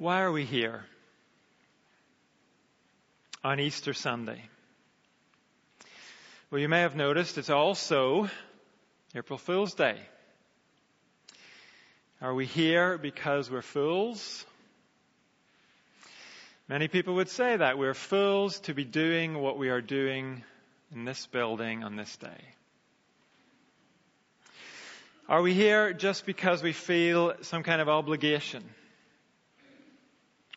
Why are we here on Easter Sunday? Well, you may have noticed it's also April Fool's Day. Are we here because we're fools? Many people would say that. We're fools to be doing what we are doing in this building on this day. Are we here just because we feel some kind of obligation?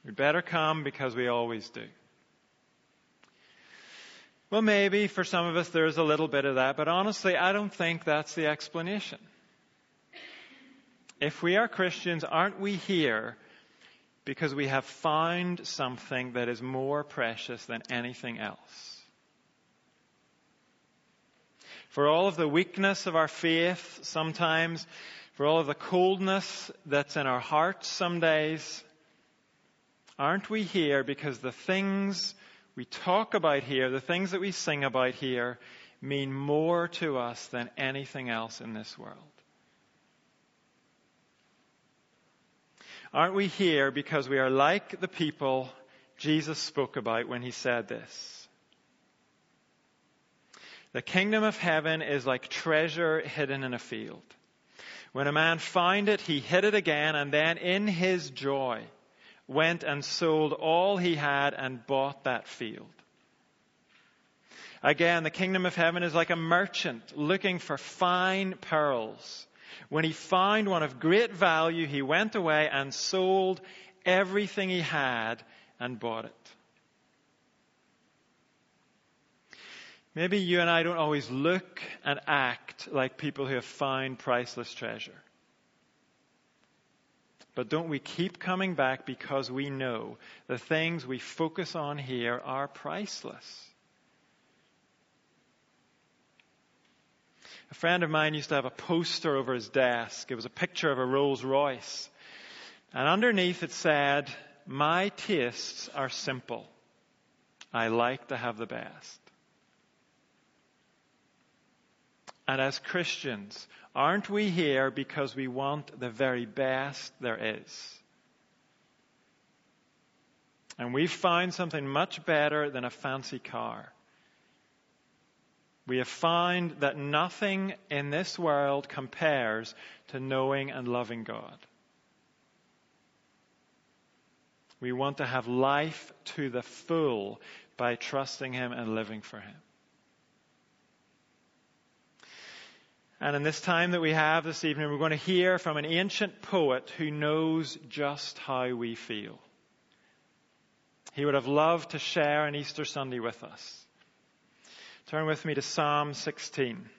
We better come because we always do. Well, maybe for some of us there's a little bit of that, but honestly, I don't think that's the explanation. If we are Christians, aren't we here because we have found something that is more precious than anything else? For all of the weakness of our faith sometimes, for all of the coldness that's in our hearts some days, Aren't we here because the things we talk about here, the things that we sing about here, mean more to us than anything else in this world? Aren't we here because we are like the people Jesus spoke about when he said this? The kingdom of heaven is like treasure hidden in a field. When a man found it, he hid it again, and then in his joy, went and sold all he had and bought that field. Again, the kingdom of heaven is like a merchant looking for fine pearls. When he found one of great value, he went away and sold everything he had and bought it. Maybe you and I don't always look and act like people who have found priceless treasure. But don't we keep coming back because we know the things we focus on here are priceless? A friend of mine used to have a poster over his desk. It was a picture of a Rolls Royce. And underneath it said, My tastes are simple. I like to have the best. And as Christians, aren't we here because we want the very best there is? And we've found something much better than a fancy car. We have found that nothing in this world compares to knowing and loving God. We want to have life to the full by trusting Him and living for Him. And in this time that we have this evening, we're going to hear from an ancient poet who knows just how we feel. He would have loved to share an Easter Sunday with us. Turn with me to Psalm 16.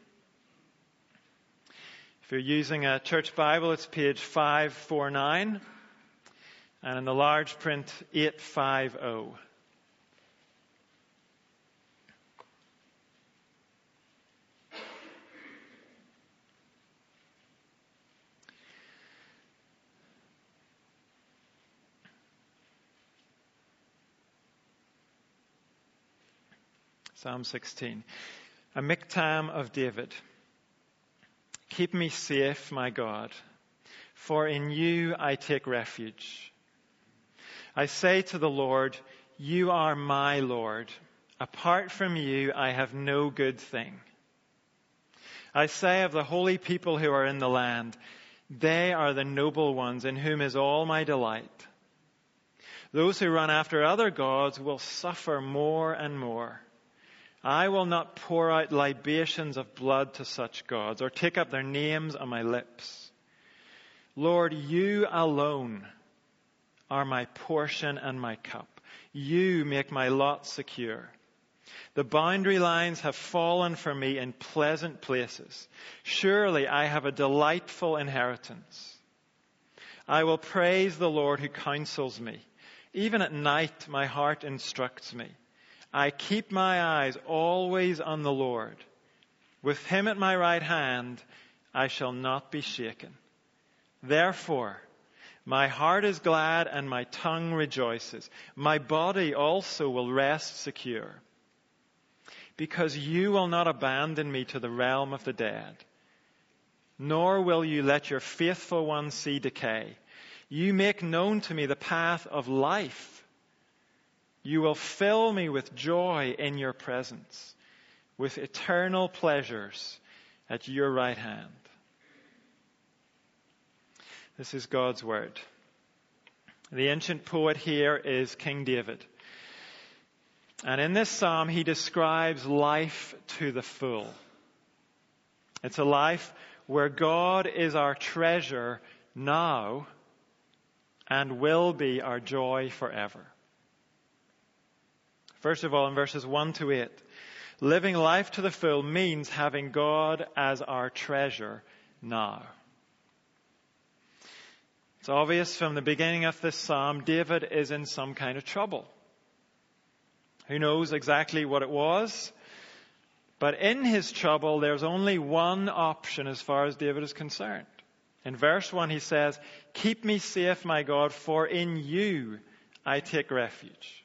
If you're using a church Bible, it's page 549, and in the large print, 850. Psalm 16. A miktam of David. Keep me safe, my God, for in you I take refuge. I say to the Lord, You are my Lord. Apart from you, I have no good thing. I say of the holy people who are in the land, They are the noble ones in whom is all my delight. Those who run after other gods will suffer more and more. I will not pour out libations of blood to such gods or take up their names on my lips. Lord, you alone are my portion and my cup. You make my lot secure. The boundary lines have fallen for me in pleasant places. Surely I have a delightful inheritance. I will praise the Lord who counsels me. Even at night, my heart instructs me. I keep my eyes always on the Lord. With him at my right hand, I shall not be shaken. Therefore, my heart is glad and my tongue rejoices. My body also will rest secure. Because you will not abandon me to the realm of the dead, nor will you let your faithful one see decay. You make known to me the path of life. You will fill me with joy in your presence, with eternal pleasures at your right hand. This is God's word. The ancient poet here is King David. And in this psalm, he describes life to the full. It's a life where God is our treasure now and will be our joy forever. First of all, in verses 1 to 8, living life to the full means having God as our treasure now. It's obvious from the beginning of this psalm, David is in some kind of trouble. Who knows exactly what it was? But in his trouble, there's only one option as far as David is concerned. In verse 1, he says, Keep me safe, my God, for in you I take refuge.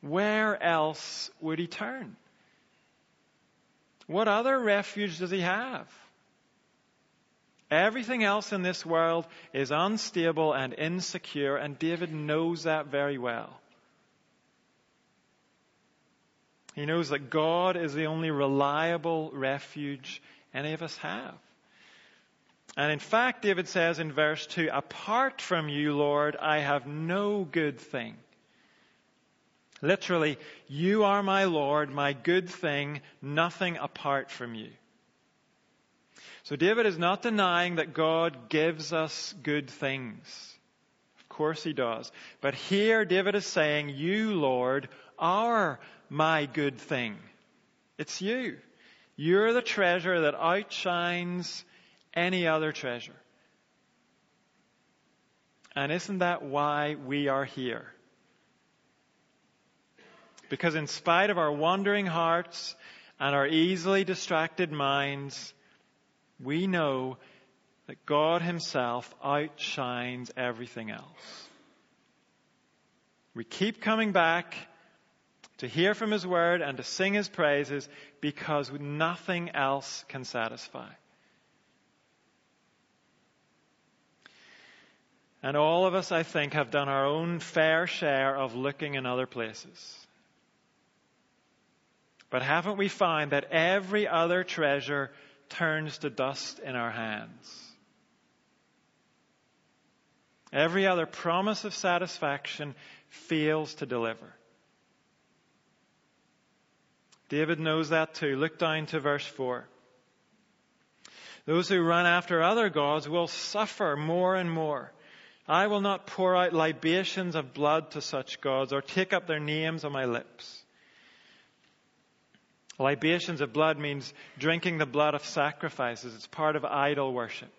Where else would he turn? What other refuge does he have? Everything else in this world is unstable and insecure, and David knows that very well. He knows that God is the only reliable refuge any of us have. And in fact, David says in verse 2, Apart from you, Lord, I have no good thing. Literally, you are my Lord, my good thing, nothing apart from you. So David is not denying that God gives us good things. Of course he does. But here David is saying, You, Lord, are my good thing. It's you. You're the treasure that outshines any other treasure. And isn't that why we are here? Because in spite of our wandering hearts and our easily distracted minds, we know that God Himself outshines everything else. We keep coming back to hear from His Word and to sing His praises because nothing else can satisfy. And all of us, I think, have done our own fair share of looking in other places. But haven't we found that every other treasure turns to dust in our hands? Every other promise of satisfaction fails to deliver. David knows that too. Look down to verse 4. Those who run after other gods will suffer more and more. I will not pour out libations of blood to such gods or take up their names on my lips. Libations of blood means drinking the blood of sacrifices. It's part of idol worship.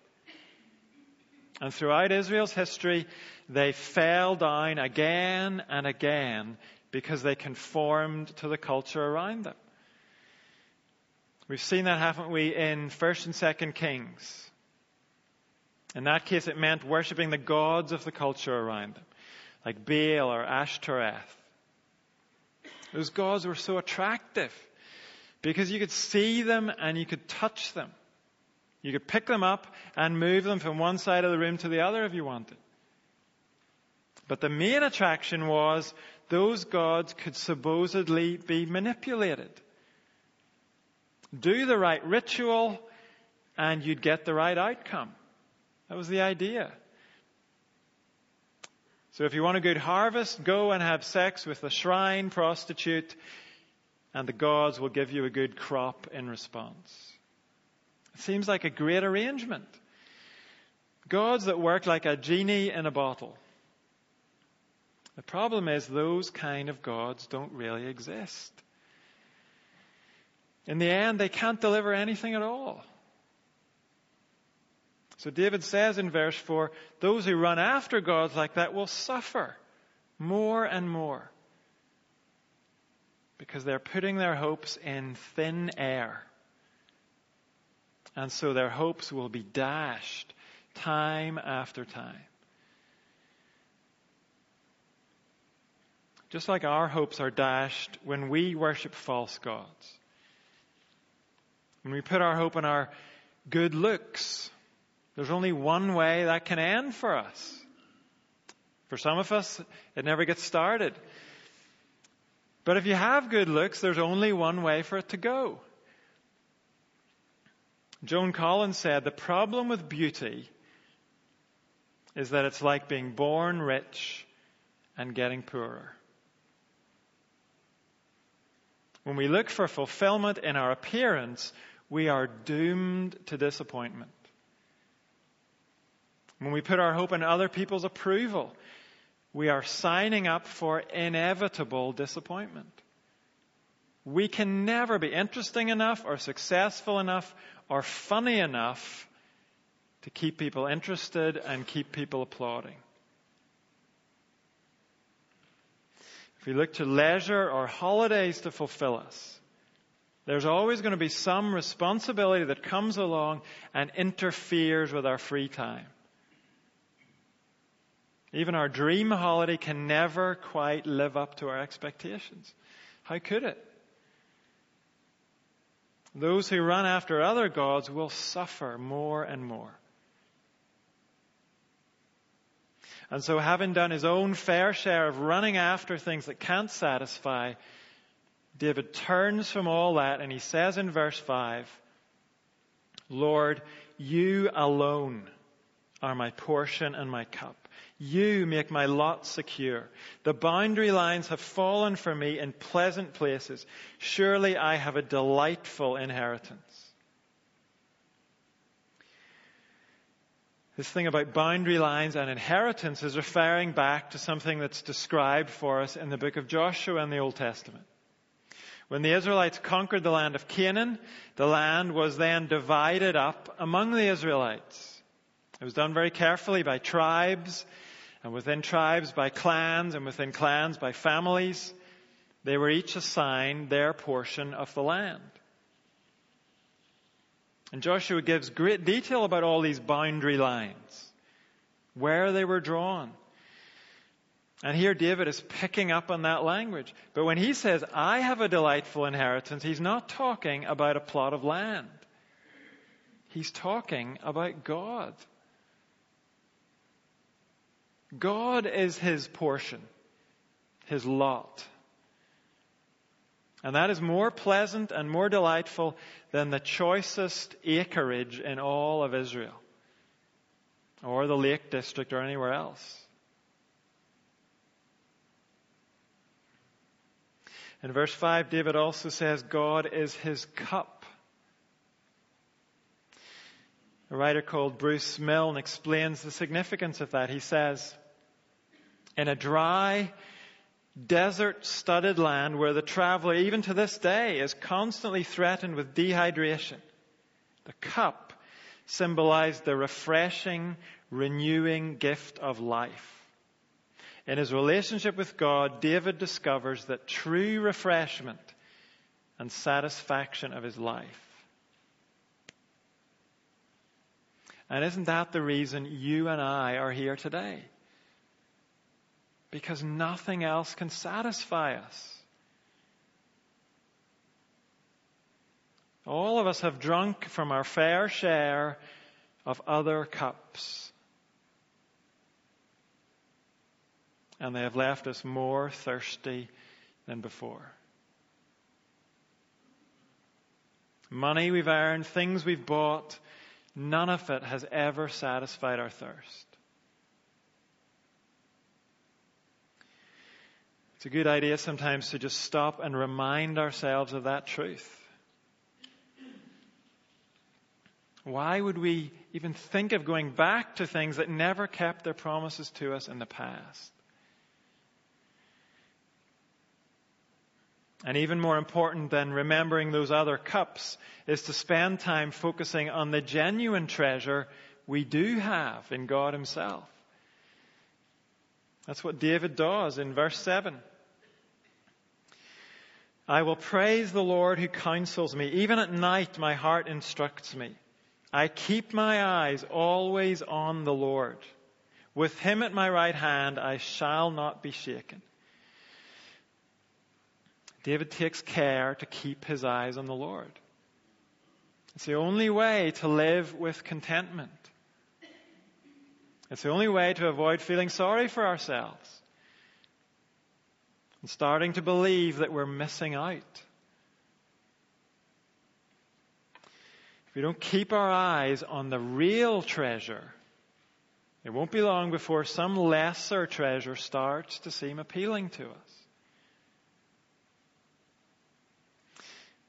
And throughout Israel's history, they fell down again and again because they conformed to the culture around them. We've seen that, haven't we, in 1st and 2nd Kings. In that case, it meant worshipping the gods of the culture around them, like Baal or Ashtoreth. Those gods were so attractive because you could see them and you could touch them. You could pick them up and move them from one side of the room to the other if you wanted. But the main attraction was those gods could supposedly be manipulated. Do the right ritual and you'd get the right outcome. That was the idea. So if you want a good harvest, go and have sex with the shrine prostitute and the gods will give you a good crop in response. It seems like a great arrangement. Gods that work like a genie in a bottle. The problem is those kind of gods don't really exist. In the end, they can't deliver anything at all. So David says in verse 4, those who run after gods like that will suffer more and more because they're putting their hopes in thin air. And so their hopes will be dashed time after time. Just like our hopes are dashed when we worship false gods. When we put our hope in our good looks, There's only one way that can end for us. For some of us, it never gets started. But if you have good looks, there's only one way for it to go. Joan Collins said the problem with beauty is that it's like being born rich and getting poorer. When we look for fulfillment in our appearance, we are doomed to disappointment. When we put our hope in other people's approval, we are signing up for inevitable disappointment. We can never be interesting enough or successful enough or funny enough to keep people interested and keep people applauding. If we look to leisure or holidays to fulfill us, there's always going to be some responsibility that comes along and interferes with our free time. Even our dream holiday can never quite live up to our expectations. How could it? Those who run after other gods will suffer more and more. And so, having done his own fair share of running after things that can't satisfy, David turns from all that and he says in verse 5 Lord, you alone are my portion and my cup. You make my lot secure. The boundary lines have fallen for me in pleasant places. Surely I have a delightful inheritance. This thing about boundary lines and inheritance is referring back to something that's described for us in the book of Joshua in the Old Testament. When the Israelites conquered the land of Canaan, the land was then divided up among the Israelites. It was done very carefully by tribes and within tribes by clans, and within clans by families. They were each assigned their portion of the land. And Joshua gives great detail about all these boundary lines, where they were drawn. And here David is picking up on that language. But when he says, I have a delightful inheritance, he's not talking about a plot of land. He's talking about God. God is his portion, his lot. And that is more pleasant and more delightful than the choicest acreage in all of Israel, or the Lake District, or anywhere else. In verse 5, David also says, God is his cup. A writer called Bruce Milne explains the significance of that. He says, in a dry, desert studded land where the traveler, even to this day, is constantly threatened with dehydration, the cup symbolized the refreshing, renewing gift of life. In his relationship with God, David discovers that true refreshment and satisfaction of his life And isn't that the reason you and I are here today? Because nothing else can satisfy us. All of us have drunk from our fair share of other cups. And they have left us more thirsty than before. Money we've earned, things we've bought, None of it has ever satisfied our thirst. It's a good idea sometimes to just stop and remind ourselves of that truth. Why would we even think of going back to things that never kept their promises to us in the past? And even more important than remembering those other cups is to spend time focusing on the genuine treasure we do have in God Himself. That's what David does in verse 7. I will praise the Lord who counsels me. Even at night, my heart instructs me. I keep my eyes always on the Lord. With Him at my right hand, I shall not be shaken. David takes care to keep his eyes on the Lord. It's the only way to live with contentment. It's the only way to avoid feeling sorry for ourselves and starting to believe that we're missing out. If we don't keep our eyes on the real treasure, it won't be long before some lesser treasure starts to seem appealing to us.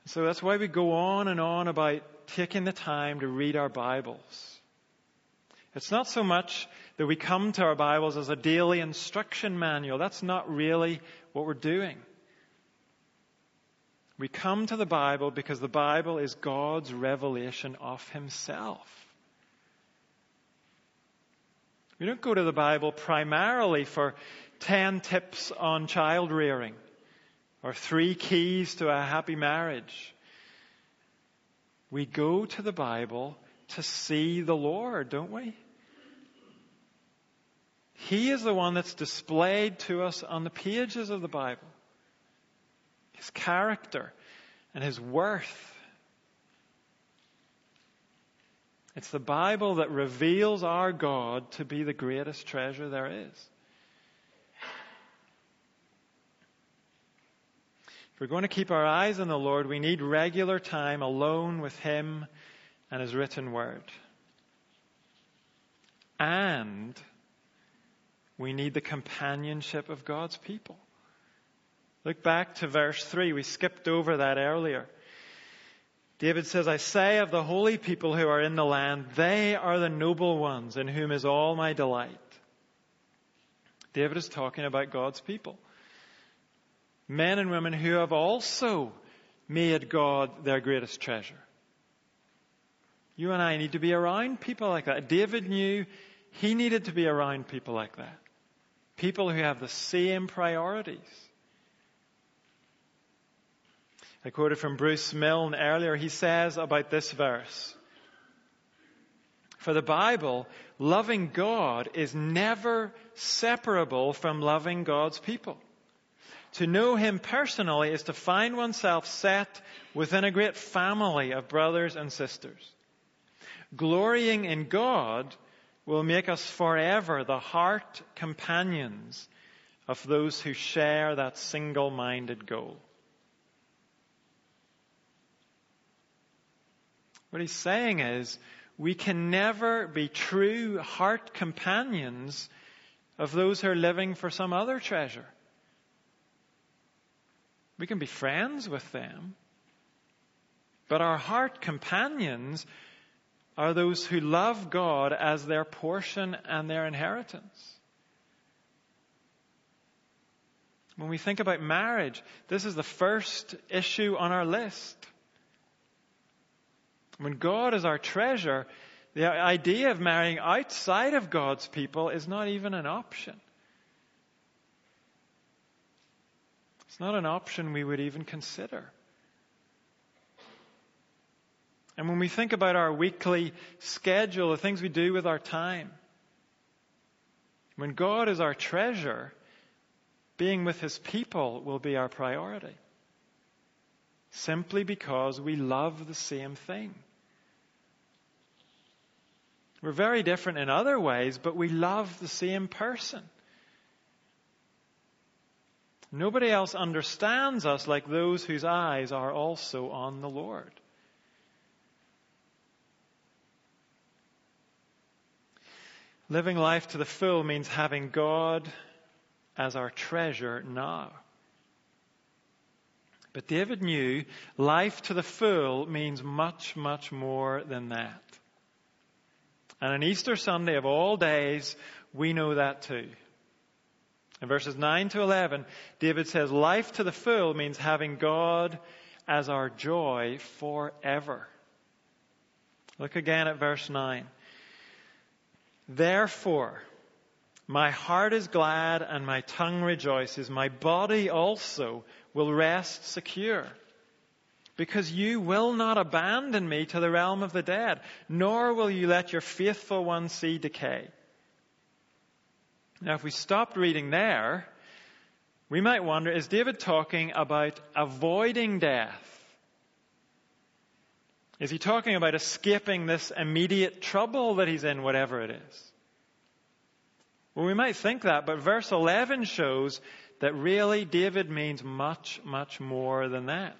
So that's why we go on and on about taking the time to read our Bibles. It's not so much that we come to our Bibles as a daily instruction manual. That's not really what we're doing. We come to the Bible because the Bible is God's revelation of Himself. We don't go to the Bible primarily for 10 tips on child rearing or three keys to a happy marriage. We go to the Bible to see the Lord, don't we? He is the one that's displayed to us on the pages of the Bible. His character and his worth. It's the Bible that reveals our God to be the greatest treasure there is. If we're going to keep our eyes on the Lord, we need regular time alone with Him and His written word. And we need the companionship of God's people. Look back to verse 3. We skipped over that earlier. David says, I say of the holy people who are in the land, they are the noble ones in whom is all my delight. David is talking about God's people. Men and women who have also made God their greatest treasure. You and I need to be around people like that. David knew he needed to be around people like that. People who have the same priorities. I quoted from Bruce Milne earlier. He says about this verse For the Bible, loving God is never separable from loving God's people. To know Him personally is to find oneself set within a great family of brothers and sisters. Glorying in God will make us forever the heart companions of those who share that single minded goal. What he's saying is, we can never be true heart companions of those who are living for some other treasure. We can be friends with them, but our heart companions are those who love God as their portion and their inheritance. When we think about marriage, this is the first issue on our list. When God is our treasure, the idea of marrying outside of God's people is not even an option. It's not an option we would even consider. And when we think about our weekly schedule, the things we do with our time, when God is our treasure, being with His people will be our priority. Simply because we love the same thing. We're very different in other ways, but we love the same person. Nobody else understands us like those whose eyes are also on the Lord. Living life to the full means having God as our treasure now. But David knew life to the full means much, much more than that. And on Easter Sunday of all days, we know that too. In verses 9 to 11, David says, Life to the full means having God as our joy forever. Look again at verse 9. Therefore, my heart is glad and my tongue rejoices. My body also will rest secure. Because you will not abandon me to the realm of the dead, nor will you let your faithful one see decay. Now, if we stopped reading there, we might wonder is David talking about avoiding death? Is he talking about escaping this immediate trouble that he's in, whatever it is? Well, we might think that, but verse 11 shows that really David means much, much more than that.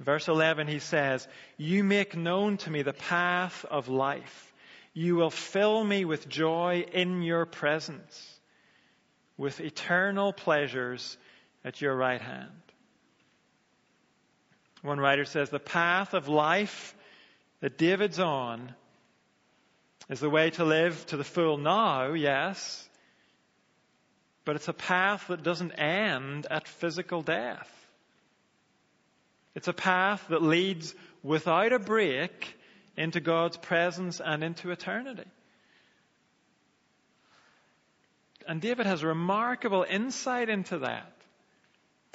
Verse 11, he says, You make known to me the path of life. You will fill me with joy in your presence, with eternal pleasures at your right hand. One writer says, The path of life that David's on is the way to live to the full now, yes, but it's a path that doesn't end at physical death. It's a path that leads without a break into God's presence and into eternity. And David has remarkable insight into that.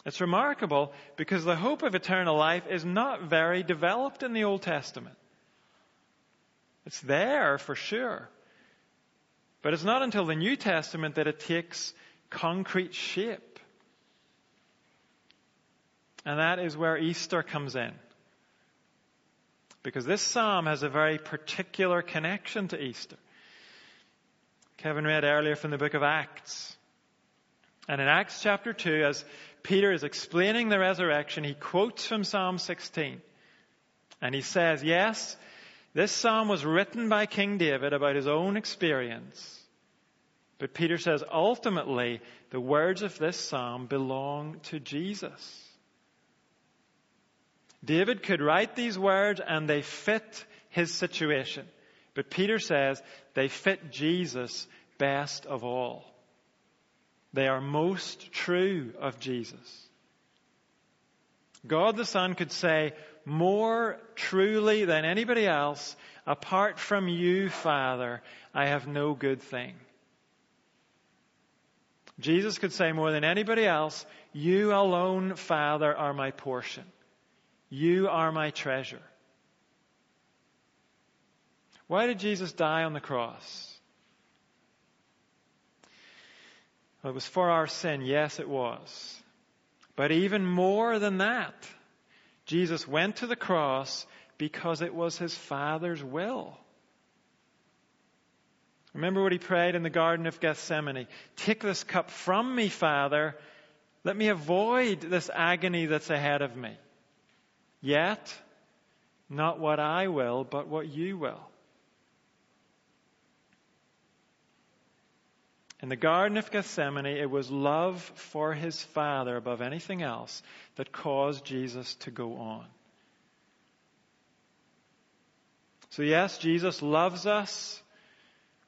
It's remarkable because the hope of eternal life is not very developed in the Old Testament. It's there for sure. But it's not until the New Testament that it takes concrete shape. And that is where Easter comes in. Because this psalm has a very particular connection to Easter. Kevin read earlier from the book of Acts. And in Acts chapter 2, as Peter is explaining the resurrection, he quotes from Psalm 16. And he says, Yes, this psalm was written by King David about his own experience. But Peter says, ultimately, the words of this psalm belong to Jesus. David could write these words and they fit his situation. But Peter says they fit Jesus best of all. They are most true of Jesus. God the Son could say more truly than anybody else, apart from you, Father, I have no good thing. Jesus could say more than anybody else, you alone, Father, are my portion. You are my treasure. Why did Jesus die on the cross? Well, it was for our sin. Yes, it was. But even more than that, Jesus went to the cross because it was his Father's will. Remember what he prayed in the Garden of Gethsemane Take this cup from me, Father. Let me avoid this agony that's ahead of me. Yet, not what I will, but what you will. In the Garden of Gethsemane, it was love for his Father above anything else that caused Jesus to go on. So, yes, Jesus loves us.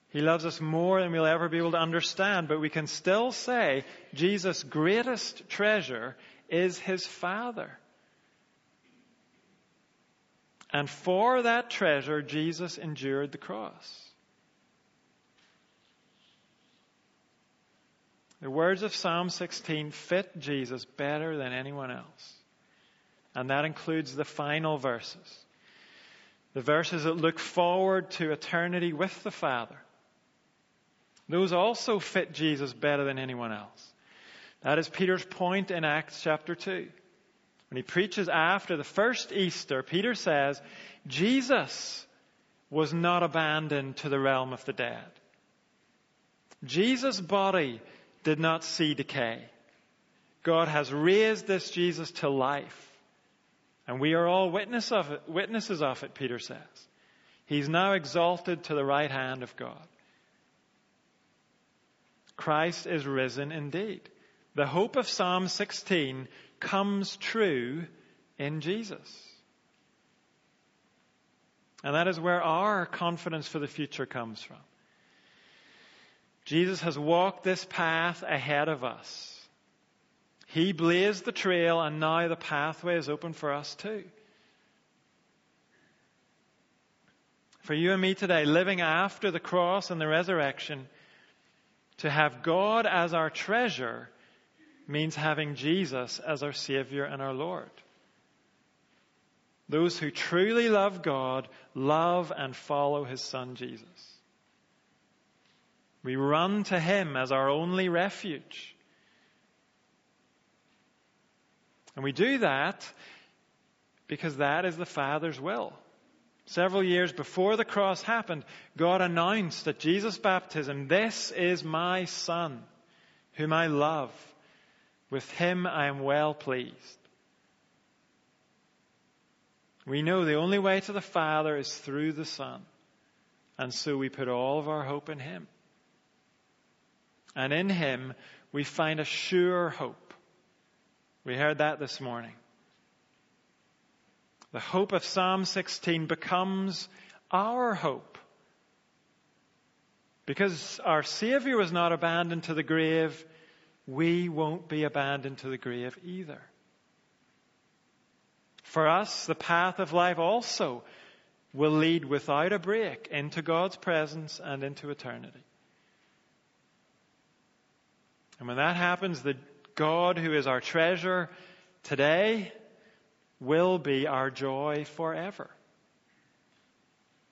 He loves us more than we'll ever be able to understand, but we can still say Jesus' greatest treasure is his Father. And for that treasure, Jesus endured the cross. The words of Psalm 16 fit Jesus better than anyone else. And that includes the final verses. The verses that look forward to eternity with the Father. Those also fit Jesus better than anyone else. That is Peter's point in Acts chapter 2. When he preaches after the first Easter, Peter says, Jesus was not abandoned to the realm of the dead. Jesus' body did not see decay. God has raised this Jesus to life. And we are all witness of it, witnesses of it, Peter says. He's now exalted to the right hand of God. Christ is risen indeed. The hope of Psalm 16 comes true in Jesus. And that is where our confidence for the future comes from. Jesus has walked this path ahead of us. He blazed the trail, and now the pathway is open for us too. For you and me today, living after the cross and the resurrection, to have God as our treasure means having Jesus as our Savior and our Lord. Those who truly love God love and follow His Son Jesus. We run to Him as our only refuge. And we do that because that is the Father's will. Several years before the cross happened, God announced at Jesus' baptism, This is my Son, whom I love. With him I am well pleased. We know the only way to the Father is through the Son. And so we put all of our hope in Him. And in Him, we find a sure hope. We heard that this morning. The hope of Psalm 16 becomes our hope. Because our Savior was not abandoned to the grave, we won't be abandoned to the grave either. For us, the path of life also will lead without a break into God's presence and into eternity. And when that happens, the God who is our treasure today will be our joy forever.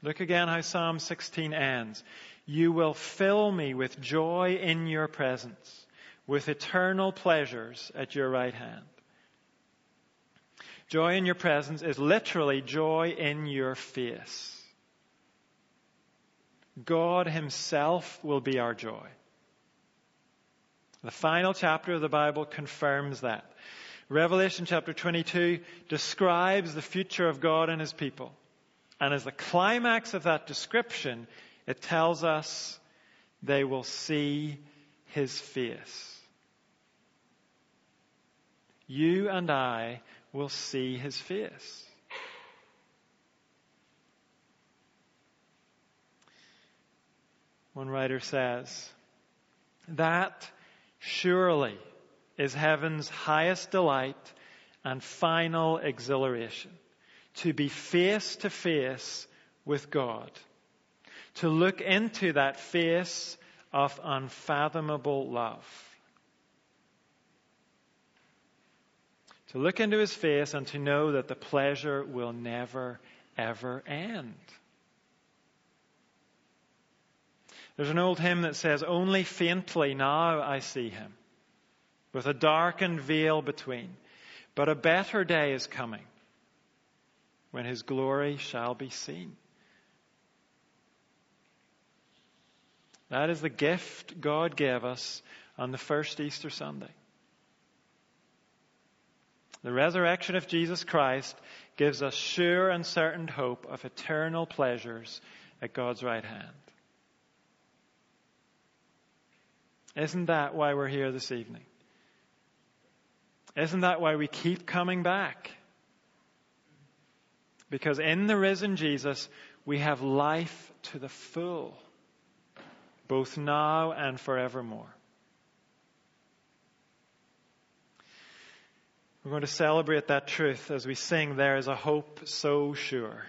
Look again how Psalm 16 ends. You will fill me with joy in your presence, with eternal pleasures at your right hand. Joy in your presence is literally joy in your face. God Himself will be our joy. The final chapter of the Bible confirms that. Revelation chapter 22 describes the future of God and His people. And as the climax of that description, it tells us they will see His face. You and I will see his face. One writer says, that surely is heaven's highest delight and final exhilaration. To be face to face with God. To look into that face of unfathomable love. to look into his face and to know that the pleasure will never, ever end. There's an old hymn that says, Only faintly now I see him, with a darkened veil between. But a better day is coming when his glory shall be seen. That is the gift God gave us on the first Easter Sunday. The resurrection of Jesus Christ gives us sure and certain hope of eternal pleasures at God's right hand. Isn't that why we're here this evening? Isn't that why we keep coming back? Because in the risen Jesus, we have life to the full, both now and forevermore. We're going to celebrate that truth as we sing, There is a hope so sure.